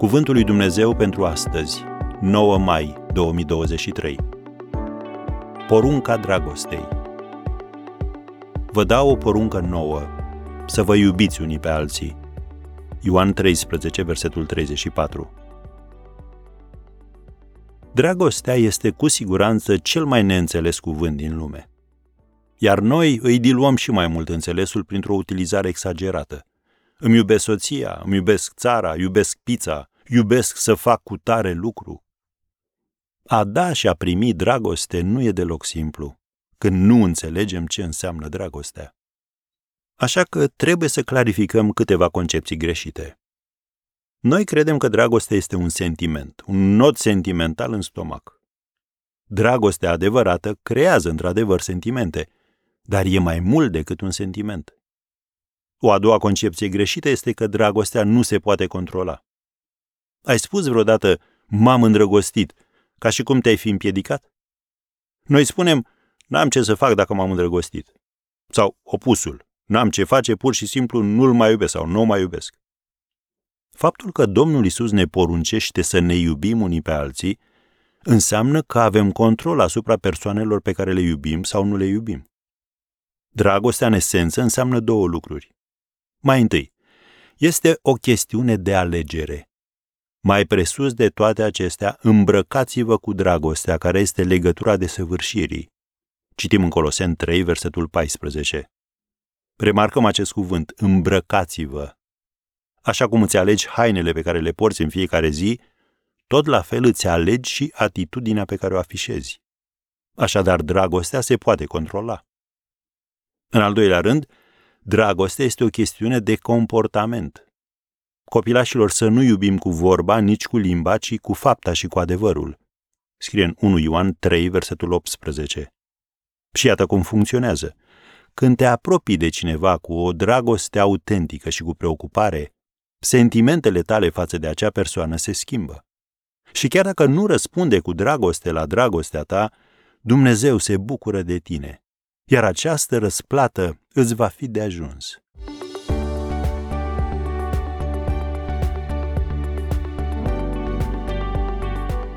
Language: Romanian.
Cuvântul lui Dumnezeu pentru astăzi, 9 mai 2023. Porunca dragostei. Vă dau o poruncă nouă, să vă iubiți unii pe alții. Ioan 13, versetul 34. Dragostea este cu siguranță cel mai neînțeles cuvânt din lume. Iar noi îi diluăm și mai mult înțelesul printr-o utilizare exagerată. Îmi iubesc soția, îmi iubesc țara, iubesc pizza, iubesc să fac cu tare lucru. A da și a primi dragoste nu e deloc simplu, când nu înțelegem ce înseamnă dragostea. Așa că trebuie să clarificăm câteva concepții greșite. Noi credem că dragostea este un sentiment, un nod sentimental în stomac. Dragostea adevărată creează într-adevăr sentimente, dar e mai mult decât un sentiment. O a doua concepție greșită este că dragostea nu se poate controla. Ai spus vreodată, m-am îndrăgostit, ca și cum te-ai fi împiedicat? Noi spunem, n-am ce să fac dacă m-am îndrăgostit. Sau opusul, n-am ce face, pur și simplu nu-l mai iubesc sau nu mai iubesc. Faptul că Domnul Isus ne poruncește să ne iubim unii pe alții înseamnă că avem control asupra persoanelor pe care le iubim sau nu le iubim. Dragostea în esență înseamnă două lucruri. Mai întâi, este o chestiune de alegere. Mai presus de toate acestea, îmbrăcați-vă cu dragostea, care este legătura de săvârșirii. Citim în Colosen 3, versetul 14. Remarcăm acest cuvânt, îmbrăcați-vă. Așa cum îți alegi hainele pe care le porți în fiecare zi, tot la fel îți alegi și atitudinea pe care o afișezi. Așadar, dragostea se poate controla. În al doilea rând, dragostea este o chestiune de comportament. Copilașilor să nu iubim cu vorba, nici cu limba, ci cu fapta și cu adevărul. Scrie în 1 Ioan 3, versetul 18. Și iată cum funcționează. Când te apropii de cineva cu o dragoste autentică și cu preocupare, sentimentele tale față de acea persoană se schimbă. Și chiar dacă nu răspunde cu dragoste la dragostea ta, Dumnezeu se bucură de tine, iar această răsplată îți va fi de ajuns.